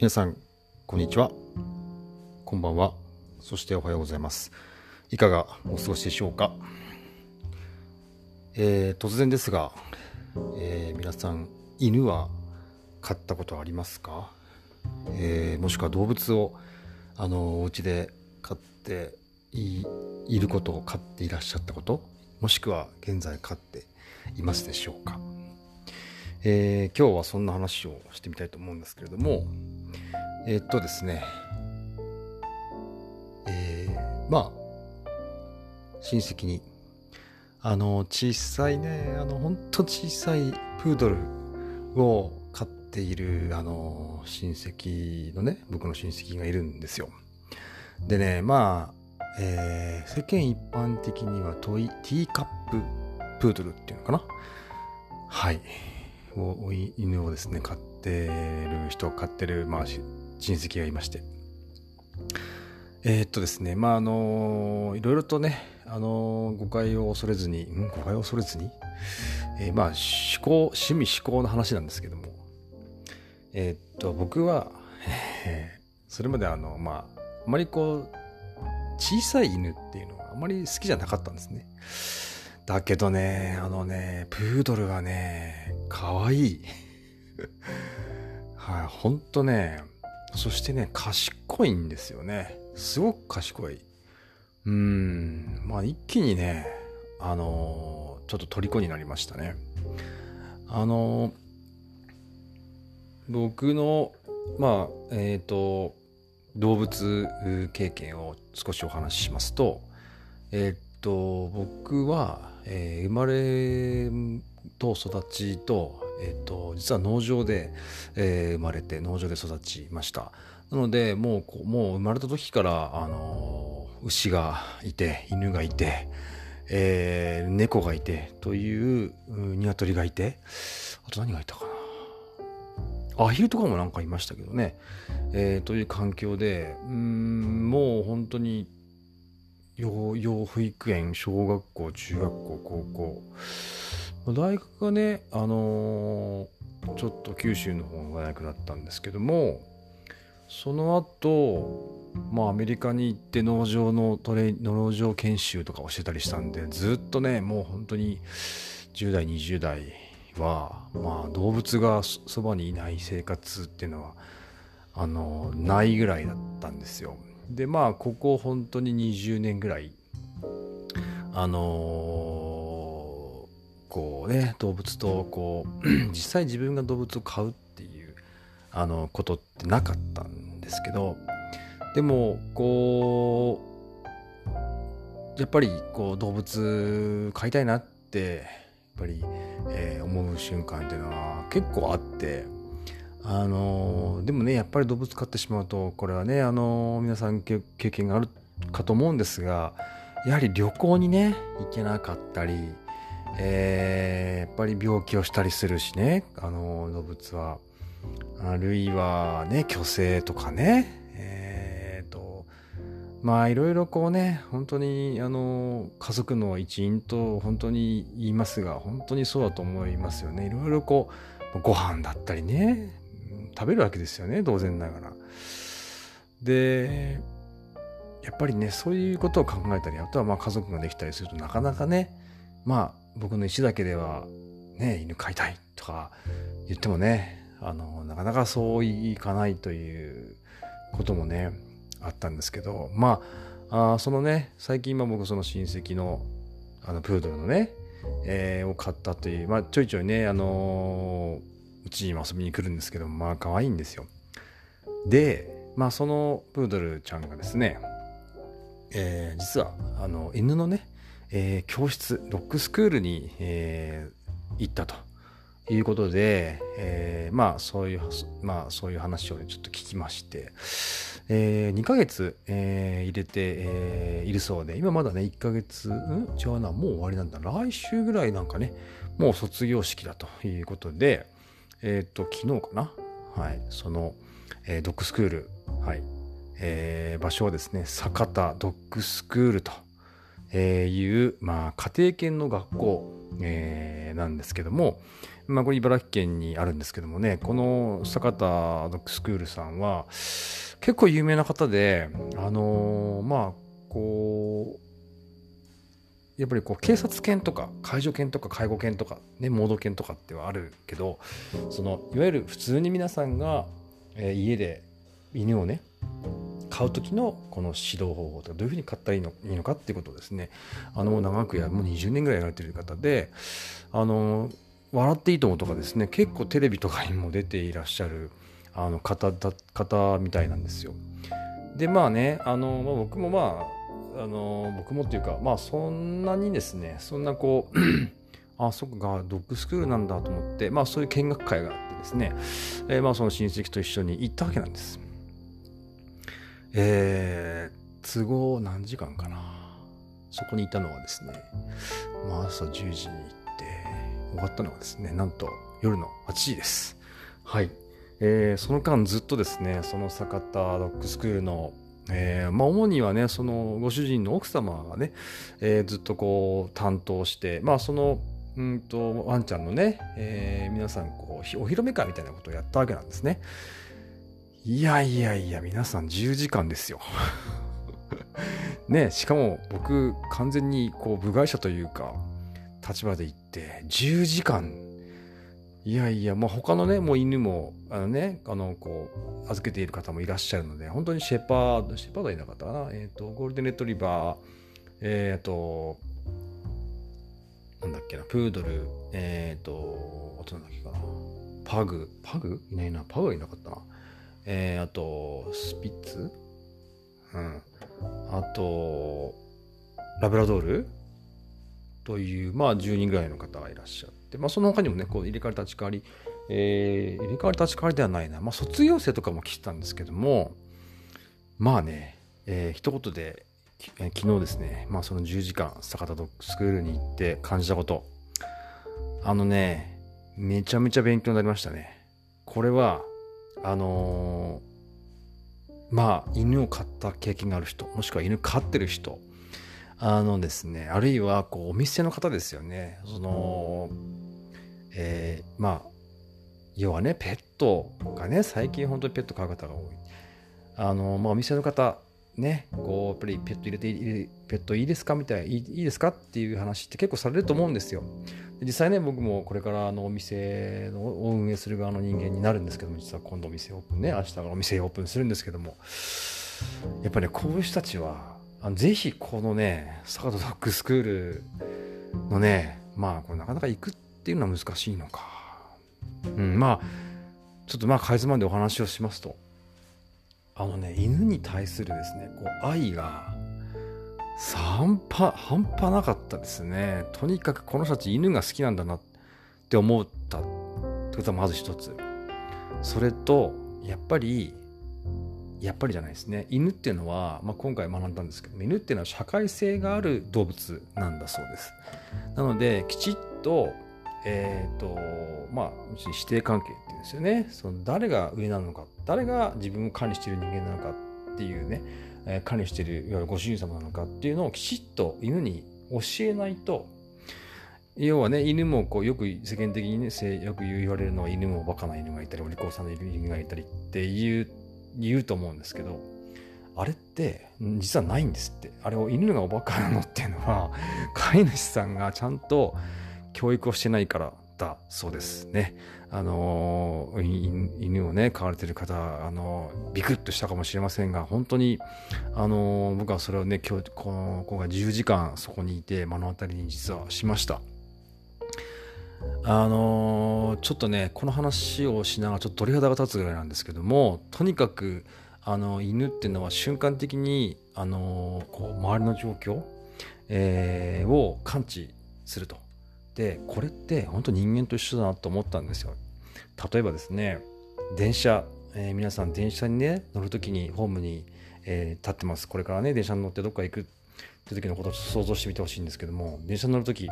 皆さん、こんにちは。こんばんは。そしておはようございます。いかがお過ごしでしょうか？えー、突然ですが、えー、皆さん、犬は飼ったことありますか、えー、もしくは動物を、あの、お家で飼っていいることを飼っていらっしゃったこと？もしくは現在飼っていますでしょうか？えー、今日はそんな話をしてみたいと思うんですけれども、え、っとですね、えー、まあ、親戚に、あの、小さいね、あの、ほんと小さいプードルを飼っている、あの、親戚のね、僕の親戚がいるんですよ。でね、まあ、えー、世間一般的にはトイティーカッププードルっていうのかなはい。を犬をですね飼ってる人飼ってる、まあ、親戚がいましてえー、っとですねまああのいろいろとねあの誤解を恐れずに、ん、誤解を恐れずに、えー、まあ思考趣味思考の話なんですけどもえー、っと僕は、えー、それまであのまああまりこう小さい犬っていうのはあまり好きじゃなかったんですね。だけどね、あのね、プードルはね、かわいい。はい、ほんとね、そしてね、賢いんですよね。すごく賢い。うん、まあ一気にね、あのー、ちょっと虜になりましたね。あのー、僕の、まあ、えっ、ー、と、動物経験を少しお話ししますと、えっ、と、僕は、えー、生まれと育ちと、えーと、実は農場で、えー、生まれて農場で育ちました。なのでもうこうもう生まれた時から、あの、牛がいて犬がいて、えー、猫がいてという鶏がいてあと何がいたかな。アヒルとかもなんかいましたけどね、えー、という環境でうんもう本当に幼幼保育園小学校中学校高校大学がねあのー、ちょっと九州の方の大学だったんですけどもその後まあアメリカに行って農場のトレ農場研修とか教えたりしたんでずっとねもう本当に10代20代はまあ動物がそばにいない生活っていうのはあのないぐらいだったんですよ。でまあここ本当に20年ぐらいあのー、こうね動物とこう 実際自分が動物を飼うっていうあのことってなかったんですけどでもこうやっぱりこう動物飼いたいなってやっぱり、えー、思う瞬間っていうのは結構あってあのでもねやっぱり動物飼ってしまうとこれはねあの皆さん経験があるかと思うんですがやはり旅行にね行けなかったり、えー、やっぱり病気をしたりするしね。あの動物は。あるいはね虚勢とかね。えー、とまあいろいろこうね本当にあの家族の一員と本当に言いますが本当にそうだと思いますよね。いろいろこうご飯だったりね食べるわけですよね当然ながら。でやっぱりねそういうことを考えたりあとはまあ家族ができたりするとなかなかねまあ僕の意思だけではね犬飼いたいとか言ってもねあのなかなかそういかないということもねあったんですけどまああそのね最近今僕その親戚のあのプードルのね、えー、を買ったというまあちょいちょいねあのーうちに遊びに来るんですけどまあ可愛いんですよ。でまあそのプードルちゃんがですね、えー、実はあの犬のね、えー、教室ドッグスクールに、えー、行ったということで、えー、まあそういうまあそういう話をちょっと聞きまして、えー、2ヶ月、えー、入れて、えー、いるそうで今まだね1ヶ月ん？違うなもう終わりなんだ来週ぐらいなんかねもう卒業式だということで、えっ、ー、と、昨日かな？はい。その、えー、ドッグスクール、はい。えー、場所はですね、坂田ドッグスクールとえいう、まあ、家庭犬の学校、えー、なんですけども、まあ、これ茨城県にあるんですけどもね、この坂田ドッグスクールさんは、結構有名な方で、あのー、まあ、こう、やっぱりこう警察犬とか介助犬とか介護犬とかね盲導犬とかってはあるけどそのいわゆる普通に皆さんが、えー、家で犬をね飼う時のこの指導方法とかどういうふうに飼ったらいいのいいのかっていうことをですねあの長くやもう20年ぐらいやられてる方であの笑っていいと思うとかですね結構テレビとかにも出ていらっしゃるあの方だ方みたいなんですよ。でまあねあの、まあ、僕もまああの僕もっていうかまあそんなにですねそんなこう あそこがドッグスクールなんだと思ってまあそういう見学会があってですね、えー、まあその親戚と一緒に行ったわけなんです。えー、都合何時間かな。そこにいたのはですね、まあ朝10時に行って、終わったのはですね、なんと夜の8時です。はい。えー、その間ずっとですね、その坂田ドッグスクールの、えー、まあ主にはね、そのご主人の奥様がね、えー、ずっとこう担当して、まあその、うんと、ワンちゃんのね、えー、皆さんこう、お披露目会みたいなことをやったわけなんですね。いやいやいや、皆さん10時間ですよ。ね、しかも僕、完全にこう部外者というか、立場で行って、10時間、いやいや、まあ、他のね、もう犬も、あのね、あの、こう、預けている方もいらっしゃるので、本当にシェパード、シェパードはいなかったかな、えっ、ー、と、ゴールデンレトリバー、えっ、ー、と、なんだっけな、プードル、えっ、ー、と、あとなんだっけかな、パグ、パグ？いないな、パグはいなかったな。えー、あと、スピッツ？うん。あと、ラブラドール？という、まあ、10人ぐらいの方がいらっしゃって、まあ、その他にもね、こう入れ替わり立ち替わり、えー、入れ替わり立ち替わりではないな、まあ、卒業生とかも来てたんですけども、まあね、えー、一言で、えー、昨日ですね、まあ、その10時間、坂田ドッグスクールに行って感じたこと、あのね、めちゃめちゃ勉強になりましたね。これは、あのー、まあ犬を飼った経験がある人もしくは犬飼ってる人あのですねあるいはこうお店の方ですよね。そのえー、まあ要はねペットがね最近本当にペット飼う方が多い。あのまあお店の方ねこうやっぱりペット入れていいペットいいですか？みたいいいですか？っていう話って結構されると思うんですよ。実際ね僕もこれからのお店を運営する側の人間になるんですけども実は今度お店オープンね明日からお店オープンするんですけどもやっぱりねこういう人たちはぜひこのねサードドッグスクールのねまあこれなかなか行くっていうのは難しいのか。うんまあちょっとまあかいつまんでお話をしますと。あのね犬に対するですねこう愛が半端、半端なかったですね。とにかくこの人たち犬が好きなんだなって思ったってことはまず一つ。それと、やっぱり、やっぱりじゃないですね。犬っていうのは、まあ、今回学んだんですけど、犬っていうのは社会性がある動物なんだそうです。なので、きちっと、えっ、ー、と、まあ、指定関係っていうんですよね。その誰が上なのか、誰が自分を管理している人間なのかっていうね、え管理しているいわゆるご主人様なのかっていうのをきちっと犬に教えないと要はね犬もこうよく世間的にねよく言われるのは犬もバカな犬がいたりお利口さんの犬がいたりって言う言うと思うんですけどあれって実はないんですってあれを犬がおバカなのっていうのは飼い主さんがちゃんと教育をしてないからだそうですね。あの犬をね飼われてる方、あのビクッとしたかもしれませんが本当に、あの僕はそれをね今日この今回10時間そこにいて目の当たりに実はしました。あのちょっとねこの話をしながらちょっと鳥肌が立つぐらいなんですけどもとにかくあの犬っていうのは瞬間的にあのこう周りの状況、えー、を感知するとでこれって本当人間と一緒だなと思ったんですよ。例えばですね電車、えー、皆さん電車にね乗る時にホームに、えー、立ってます。これからね電車に乗ってどっか行く。って時のことを想像してみてほしいんですけども電車に乗る時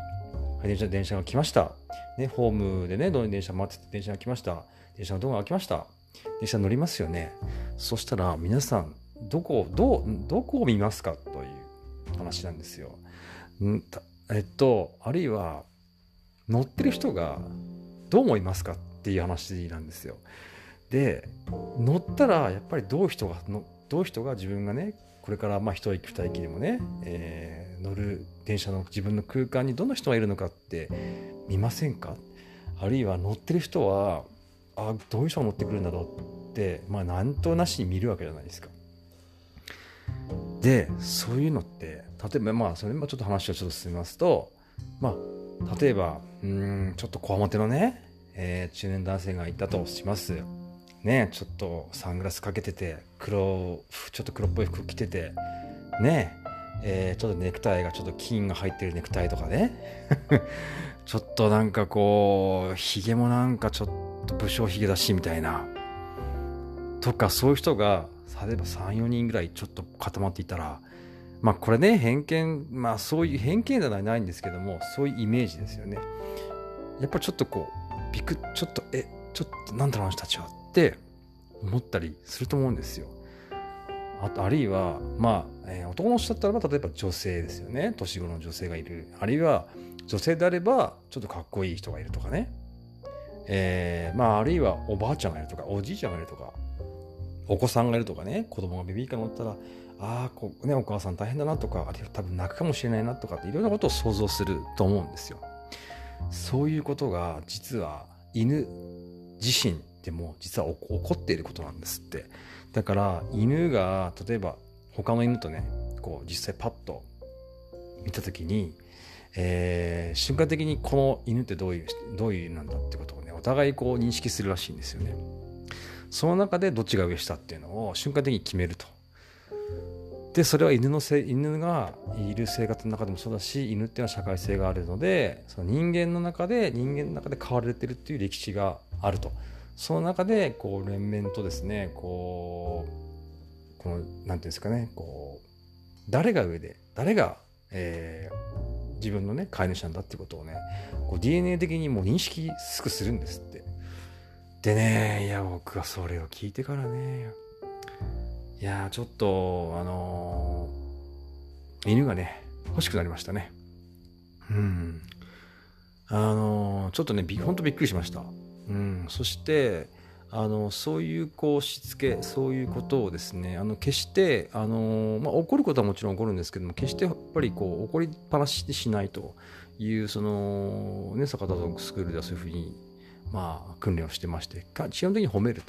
電車電車が来ました、ね、ホームでねどう電車待ってて電車が来ました。電車のドアが開きました。電車乗りますよね。そしたら皆さんどこどうどこを見ますかという話なんですよ。んえっとあるいは乗ってる人がどう思いますかっていう話なんですよ。で乗ったらやっぱりどう人がのどう人が自分がねこれからまあ一息二息でもね、えー、乗る電車の自分の空間にどの人がいるのかって見ませんか？あるいは乗ってる人はあどういう人が乗ってくるんだろうってまあ何となしに見るわけじゃないですか。でそういうのって例えばまあそれもちょっと話をちょっと進めますとまあ例えばうんちょっとこわもてのね、えー、中年男性がいたとします。ねちょっとサングラスかけてて黒ちょっと黒っぽい服着ててねえー、ちょっとネクタイがちょっと金が入ってるネクタイとかね ちょっとなんかこうひげもなんかちょっと武将ひげだしみたいなとかそういう人が例えば34人ぐらいちょっと固まっていたらまあこれね偏見まあそういう偏見ではないんですけどもそういうイメージですよね。やっぱちょっとこうビクちょっとえちょっとなんだろうあの人たちはって思ったりすると思うんですよ。あとあるいはまあ、えー、男の人だったらば例えば女性ですよね。年頃の女性がいる。あるいは女性であればちょっとかっこいい人がいるとかね、えー、まああるいはおばあちゃんがいるとかおじいちゃんがいるとかお子さんがいるとかね。子供がベビーカー乗ったらああこうねお母さん大変だなとかあるいは多分泣くかもしれないなとかっていろんなことを想像すると思うんですよ。そういうことが実は犬自身でも実は起こっていることなんですって。だから犬が例えば他の犬とねこう実際パッと見た時に、えー、瞬間的にこの犬ってどういうどういう犬なんだってことをねお互いこう認識するらしいんですよね。その中でどっちが上下っていうのを瞬間的に決めると。でそれは犬のせ犬がいる生活の中でもそうだし犬っていうのは社会性があるのでその人間の中で人間の中で飼われてるっていう歴史があると。その中でこう連綿とですねこうこの何て言うんですかねこう誰が上で誰が、えー、自分のね飼い主なんだってことをねこう DNA 的にもう認識すぐするんですって。でねいや僕はそれを聞いてからねいやちょっとあのー、犬がね欲しくなりましたね。うん。あのー、ちょっとねほんとびっくりしました。うん、そしてあのそういうこうしつけそういうことをですねあの決してあの、まあ、怒ることはもちろん起こるんですけども決してやっぱりこう怒りっぱなしにしないというそのね坂田ドッグスクールではそういうふうにまあ訓練をしてまして基本的に褒める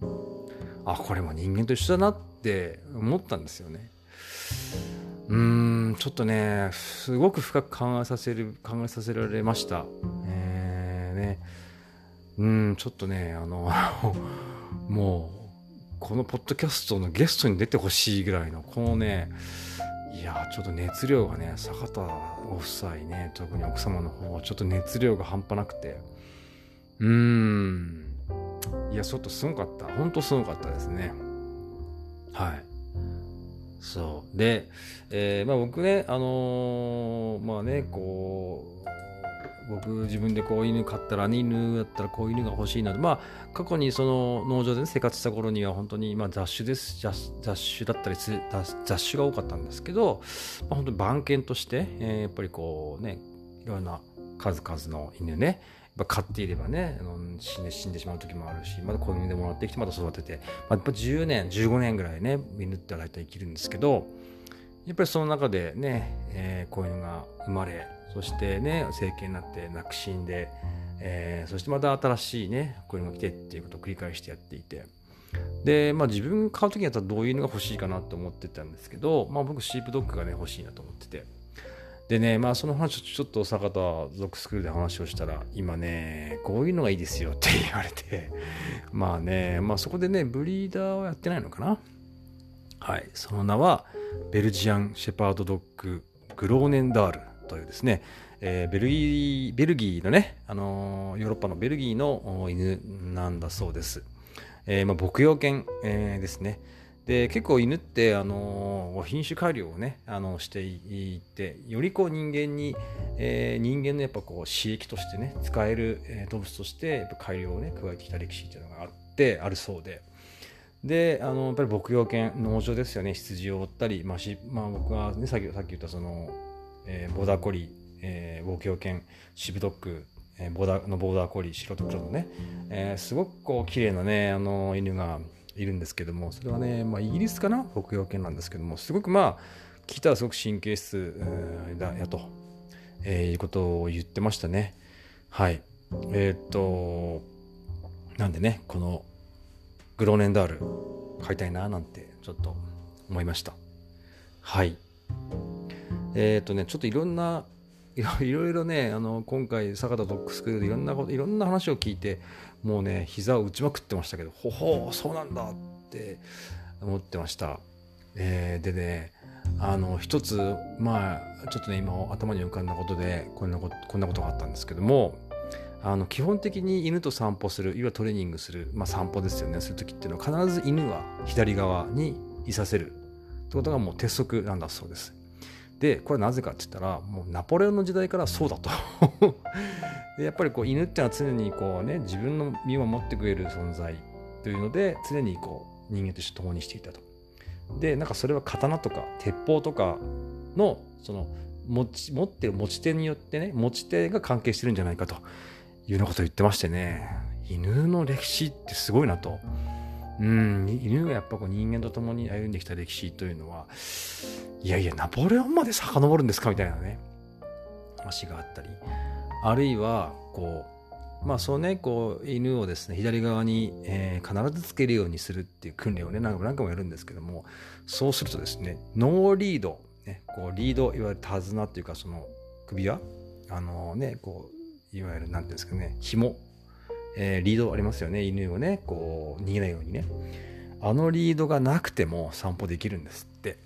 と。あこれも人間と一緒だなって思ったんですよね。うんちょっとねすごく深く考えさせる考えさせられました。えー、ねうんちょっとねあの もうこのポッドキャストのゲストに出てほしいぐらいのこのねいやちょっと熱量がね坂田ご夫妻ね特に奥様の方はちょっと熱量が半端なくてうーんいやちょっとすごかった。ほんとすごかったですね。はい。そう。で、えー、まあ僕ねあのー、まあねこう僕自分でこう犬飼ったら犬だったらこう犬が欲しいなまあ過去にその農場で、ね、生活した頃には本当にまあ雑種です。雑種だったり雑種が多かったんですけど、まあ、本当に番犬として、えー、やっぱりこうねいろんな数々の犬ねやっぱ飼っていればねあの死んで死んでしまう時もあるしまた子犬でもらってきてまた育てて、まあ、やっぱ10年15年ぐらいね犬って大体生きるんですけどやっぱりその中でね、えー、子犬が生まれそしてね成形になって泣くシーンで、えー、そしてまた新しいねこれが来てっていうことを繰り返してやっていてでまあ自分買う時にだったらどういうのが欲しいかなと思ってたんですけどまあ僕シープドッグがね欲しいなと思ってて。でねまあその話をちょっと坂田族スクールで話をしたら今ねこういうのがいいですよって言われて まあねまあそこでねブリーダーはやってないのかな？はいその名はベルジアン・シェパードドッググローネンダールというですね、えー、ベルギー、ベルギーのね、あのー、ヨーロッパのベルギーの犬なんだそうです。えー、まあ、牧羊犬、えー、ですね。で結構犬って、あの品種改良をね、あのしていってよりこう人間に、え人間のやっぱこう刺激としてね使える、え動物としてやっぱ改良をね加えてきた歴史っていうのがあってあるそうで。であのやっぱり牧羊犬農場ですよね羊を追ったり、まあしまあ、僕は、ね、さっきさっき言ったそのえー、ボーダーコリー、えー、ウォーキョウ犬シブドッグ、ボーダーのボーダーコリー白と黒のね、えー、すごくこう綺麗なねあの犬がいるんですけどもそれはね、まあ、イギリスかな？北洋犬なんですけどもすごくまあ聞いたらすごく神経質だやと、えー、いうことを言ってましたね。はい。えっ、となんでねこのグローネンダール買いたいななんてちょっと思いました。はい。えっ、とねちょっといろんな いろいろねあの今回坂田ドッグスクールでいろんなこといろんな話を聞いてもうね膝を打ちまくってましたけどほほうそうなんだって思ってました、えー、でねあの一つまあちょっとね今頭に浮かんだことでこんなことこんなことがあったんですけどもあの基本的に犬と散歩するいわゆるトレーニングする、まあ、散歩ですよねする時っていうのは必ず犬は左側にいさせるってことがもう鉄則なんだそうです。でこれなぜかって言ったらもうナポレオンの時代からそうだと。でやっぱりこう犬ってのは常にこうね自分の身を守ってくれる存在というので常にこう人間として共にしていたと。でなんかそれは刀とか鉄砲とかのその持ち持ってる持ち手によってね持ち手が関係してるんじゃないかというようなことを言ってましてね。犬の歴史ってすごいなと。うん。犬がやっぱこう人間と共に歩んできた歴史というのはいやいやナポレオンまで遡るんですかみたいなね話があったりあるいはこうまあそうねこう犬をですね左側に、えー、必ずつけるようにするっていう訓練をね何回もやるんですけどもそうするとですねノーリード、ね、こうリードいわゆる手綱っていうかその首輪あのねこういわゆる何ていうんですかね紐えー、リードありますよね。犬をねこう逃げないようにね。あのリードがなくても散歩できるんですって。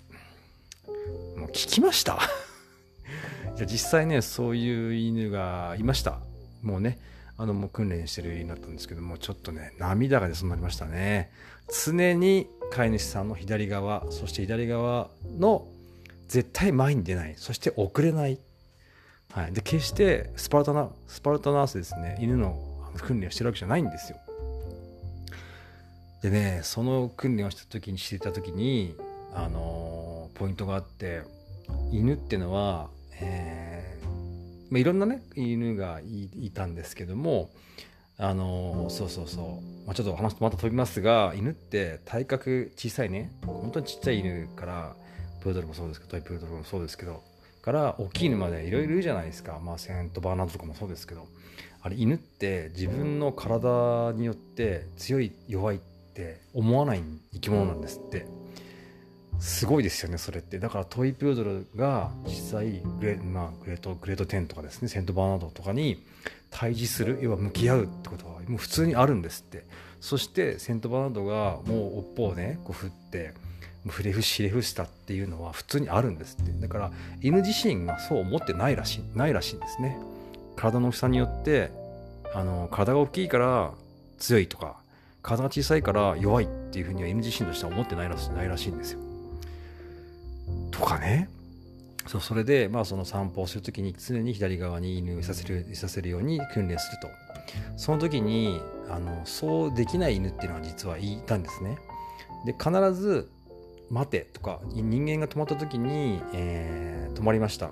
もう聞きました？いや実際ねそういう犬がいました。もうねあのもう訓練してる犬だったんですけどもちょっとね涙が出そうになりましたね。常に飼い主さんの左側そして左側の絶対前に出ない。そして遅れない、はい、で決してスパルタなスパルタナースですね。犬の訓練をしてるわけじゃないんですよ。でねその訓練をした時にしてた時にあのー、ポイントがあって犬っていうのは、えーまあ、いろんなね犬がいたんですけどもあのー、そうそうそう、まあ、ちょっと話また飛びますが犬って体格小さいね。本当にちっちゃい犬からプードルもそうですけどトイプードルもそうですけどから大きい犬までいろいろいるじゃないですか。まあセントバーナードとかもそうですけど。あれ犬って自分の体によって強い弱いって思わない生き物なんですって。すごいですよねそれって。だからトイプードルが実際グレ,、まあ、グレートグレート10とかですねセントバーナードとかに対峙する要は向き合うってことはもう普通にあるんですって。そしてセントバーナードがもう尾っぽをねこう振ってフレフシレフしたっていうのは普通にあるんですって。だから犬自身がそう思ってないらしいないらしいんですね。体の大きさによってあの体が大きいから強いとか体が小さいから弱いっていうふうには犬自身としては思ってないらしないらしいんですよ。とかねそうそれで、まあ、その散歩をする時に常に左側に犬をいさせるいさせるように訓練するとその時にあのそうできない犬っていうのは実はいたんですね。で必ず「待て」とか人間が止まった時に、えー、止まりました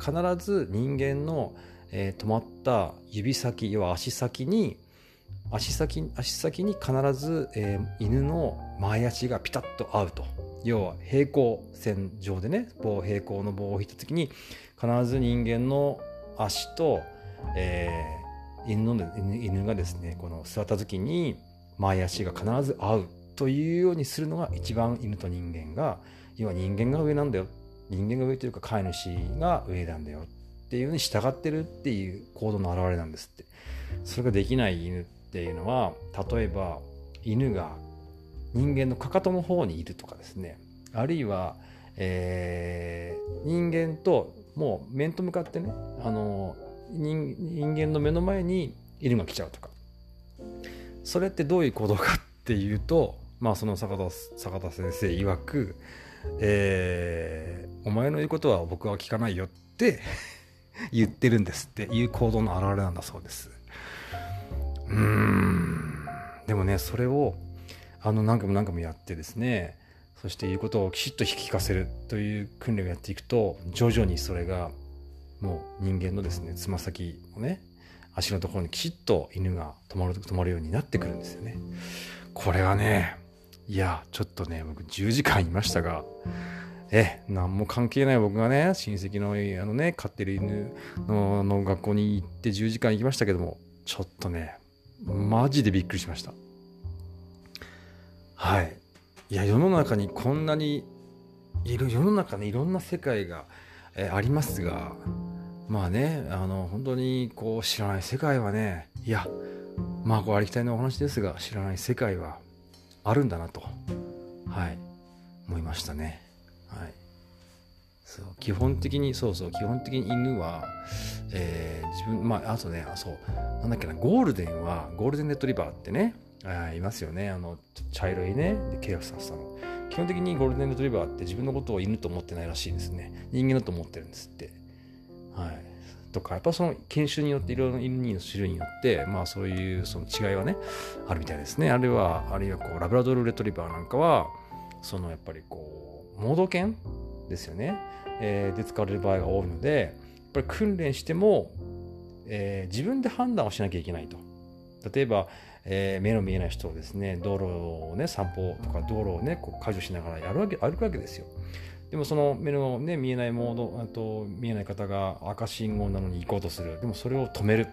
必ず人間のえー、止まった指先要は足先に足先足先に必ず、えー、犬の前足がピタッと合うと。要は平行線上でね棒平行の棒を引いた時に必ず人間の足と、えー、犬の犬がですねこの座った時に前足が必ず合うというようにするのが一番犬と人間が要は人間が上なんだよ。人間が上というか飼い主が上なんだよ。っていうのに従ってるっていう行動の表れなんですって。それができない犬っていうのは例えば犬が人間のかかとの方にいるとかですね。あるいは、えー、人間ともう面と向かってねあの人人間の目の前に犬が来ちゃうとか。それってどういう行動かっていうとまあその坂田坂田先生曰く、えー、お前の言うことは僕は聞かないよって 言ってるんですっていう行動の表れなんだそうです。うーん。でもね、それを、あの、何回も何回もやってですね、そして言うことをきちっと引き聞かせるという訓練をやっていくと、徐々にそれが、もう人間のですね、つま先をね、足のところにきちっと犬が止まる止まるようになってくるんですよねこれはねいやちょっとね僕10時間いましたがえ何も関係ない僕がね親戚のあのね飼ってる犬のの学校に行って10時間行きましたけどもちょっとねマジでびっくりしました。はい。いや世の中にこんなにいる世の中にいろんな世界が、えありますがまあねあの本当にこう知らない世界はねいやまあこうありきたりのお話ですが知らない世界はあるんだなとはい思いましたね。そう基本的にそうそう基本的に犬は、えー、自分まああとねあそうなんだっけなゴールデンはゴールデンレトリバーってねあいますよね。あの茶色いね。でケアさせたの基本的にゴールデンレトリバーって自分のことを犬と思ってないらしいですね。人間だと思ってるんですって。はい。とかやっぱその犬種によっていろいろな犬の種類によってまあそういうその違いはねあるみたいですね。あるいはあるいはこうラブラドルレトリバーなんかはそのやっぱりこう盲導犬ですよね、えー、で使われる場合が多いのでやっぱり訓練しても、えー、自分で判断をしなきゃいけないと。例えば、えー、目の見えない人をですね道路をね散歩とか道路をねこう解除しながらやるわけ歩くわけですよ。でもその目の、ね、見えないモードあと見えない方が赤信号なのに行こうとする。でもそれを止める。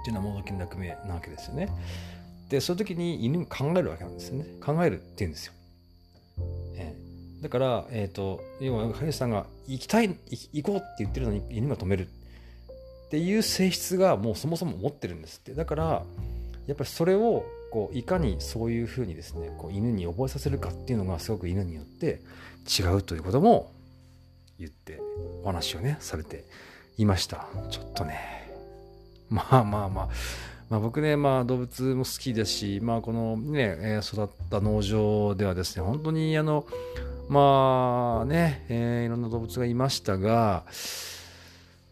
っていうのはモード金楽名なわけですよね。でそういう時に犬考えるわけなんですよね。考えるっていうんですよ、だから、え、ー、と要は林さんが行きたい行こうって言ってるのに犬が止めるっていう性質がもうそもそも持ってるんですって。だからやっぱりそれをこういかにそういうふうにですねこう犬に覚えさせるかっていうのがすごく犬によって違うということも言ってお話をねされていました。ちょっとね。まあまあまあ。まあ、僕ね、まあ、動物も好きですし、まあ、このね、育った農場ではですね、本当にあの、まあね、えー、いろんな動物がいましたが、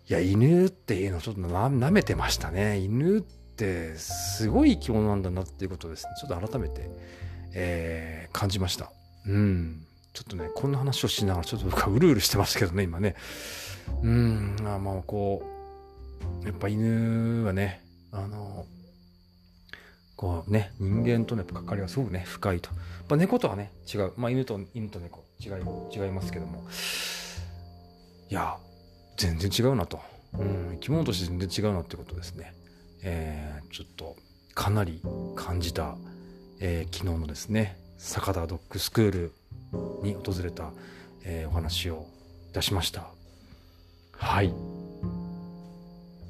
いや、犬っていうのをちょっとな舐めてましたね。犬ってすごい生き物なんだなっていうことですね、ちょっと改めて、えー、感じました。うん。ちょっとね、こんな話をしながら、ちょっと僕はうるうるしてますけどね、今ね。うん、まあまあ、こう、やっぱ犬はね、あの、こうね、人間との関わりはすごくね、深いと。やっぱ猫とはね、違う。まあ、犬と、犬と猫、違い、違いますけども。いや、全然違うなと。うん、生き物として全然違うなってことですね。えー、ちょっと、かなり感じた、えー、昨日のですね、坂田ドッグスクールに訪れた、えー、お話をいたしましたはい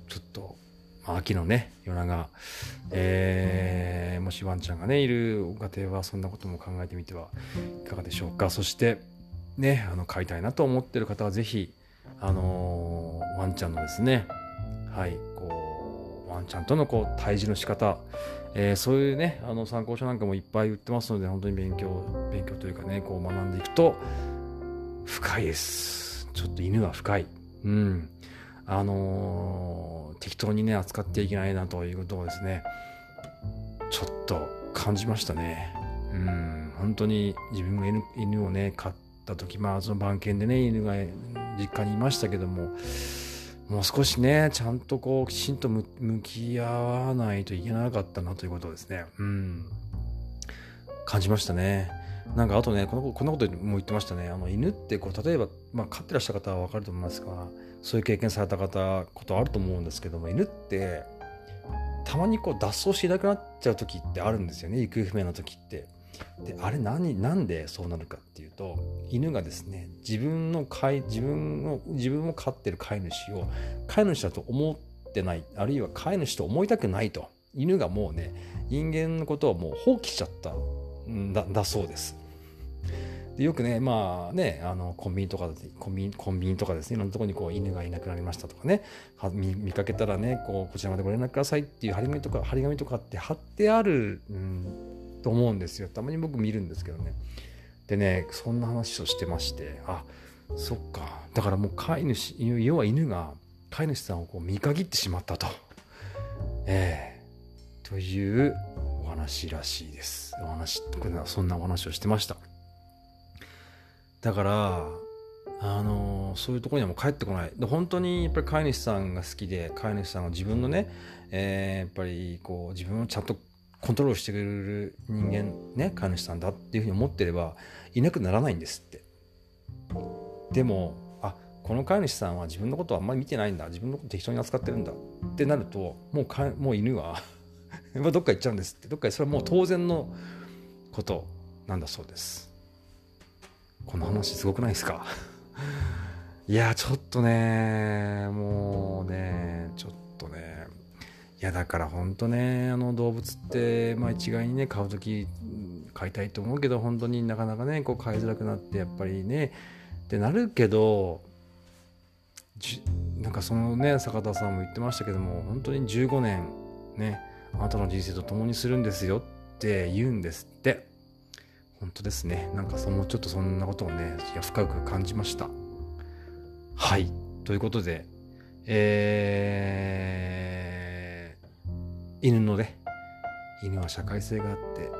ちょっと、秋のね夜長、えー、もしワンちゃんがねいるご家庭はそんなことも考えてみてはいかがでしょうか。そしてねあの飼いたいなと思ってる方は是非あのー、ワンちゃんのですね。はいこうワンちゃんとのこう対峙の仕方。えー、そういうねあの参考書なんかもいっぱい売ってますので本当に勉強勉強というかねこう学んでいくと深いです。ちょっと犬は深い。うん。あのー、適当にね扱っていけないなということをですねちょっと感じましたねうん本当に自分が犬をね飼った時まあその番犬でね犬が実家にいましたけどももう少しね、ちゃんとこう、きちんと向き合わないといけなかったなということをですね、うん、感じましたね。なんかあとね、このこんなことも言ってましたね。あの犬ってこう、例えば、まあ、飼ってらっしゃる方はわかると思いますが、そういう経験された方、ことあると思うんですけども、犬って、たまにこう脱走しなくなっちゃう時ってあるんですよね、行方不明な時って。であれ何なんでそうなるかっていうと犬がですね自分の飼い自分の自分を飼ってる飼い主を飼い主だと思ってないあるいは飼い主と思いたくないと犬がもうね人間のことをもう放棄しちゃったんだだそうですでよくねまあねあのコンビニとかコンビニコンビニとかですねいろんなところにこう犬がいなくなりましたとかね。見かけたらねこうこちらまでご連絡くださいっていう張り紙とか張り紙とかって貼ってある、うんと思うんですよ。たまに僕見るんですけどね。でねそんな話をしてましてあそっか。だからもう飼い主要は犬が飼い主さんをこう見限ってしまったと。ええ、というお話らしいです。お話そんなお話をしてました。だからあのそういうところにはもう帰ってこない。で本当にやっぱり飼い主さんが好きで飼い主さんが自分のね、えー、やっぱりこう自分をちゃんとコントロールしてくれる人間ね飼い主さんだっていうふうに思ってればいなくならないんですって。でもあこの飼い主さんは自分のことをあんまり見てないんだ。自分のこと適当に扱ってるんだ。ってなるともうかもう犬は どっか行っちゃうんですって。どっかそれはもう当然のことなんだそうです。この話すごくないですか？いや、ちょっとね、もうね、ちょっとね、いや、だから本当ね、あの動物って、まあ一概にね、買う時買いたいと思うけど、本当になかなかね、こう買いづらくなって、やっぱりね、ってなるけど、なんかそのね、坂田さんも言ってましたけども、本当に15年、ね、あなたの人生と共にするんですよって言うんですって。本当ですね。なんかそのちょっとそんなことをね、いや深く感じました。はい。ということで、えー、犬のね、犬は社会性があって、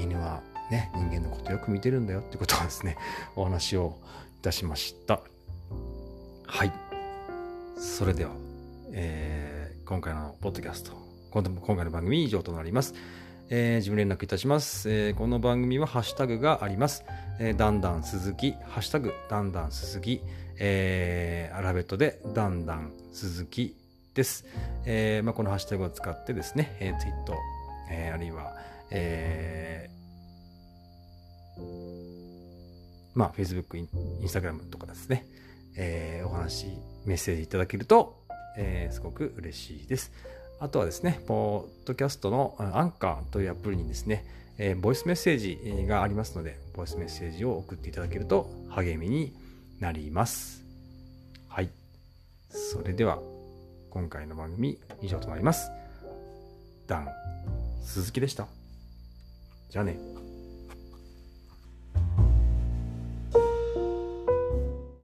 犬はね、人間のことよく見てるんだよってことをですね、お話をいたしました。はい。それでは、えー、今回のポッドキャスト、今回の番組以上となります。えー、自分連絡いたします、えー、この番組はハッシュタグがあります。えー、だんだん鈴木、ハッシュタグ、だんだん鈴木、えー、アラベットでだんだん鈴木です。えーまあ、このハッシュタグを使ってですね、えー、ツイート、えー、あるいは、えー、まあ、Facebook、Instagram とかですね、えー、お話、メッセージいただけると、えー、すごく嬉しいです。あとはですね、ポッドキャストのアンカーというアプリにですね、えー、ボイスメッセージがありますので、ボイスメッセージを送っていただけると励みになります。はい。それでは、今回の番組以上となります。ダン、鈴木でした。じゃあね。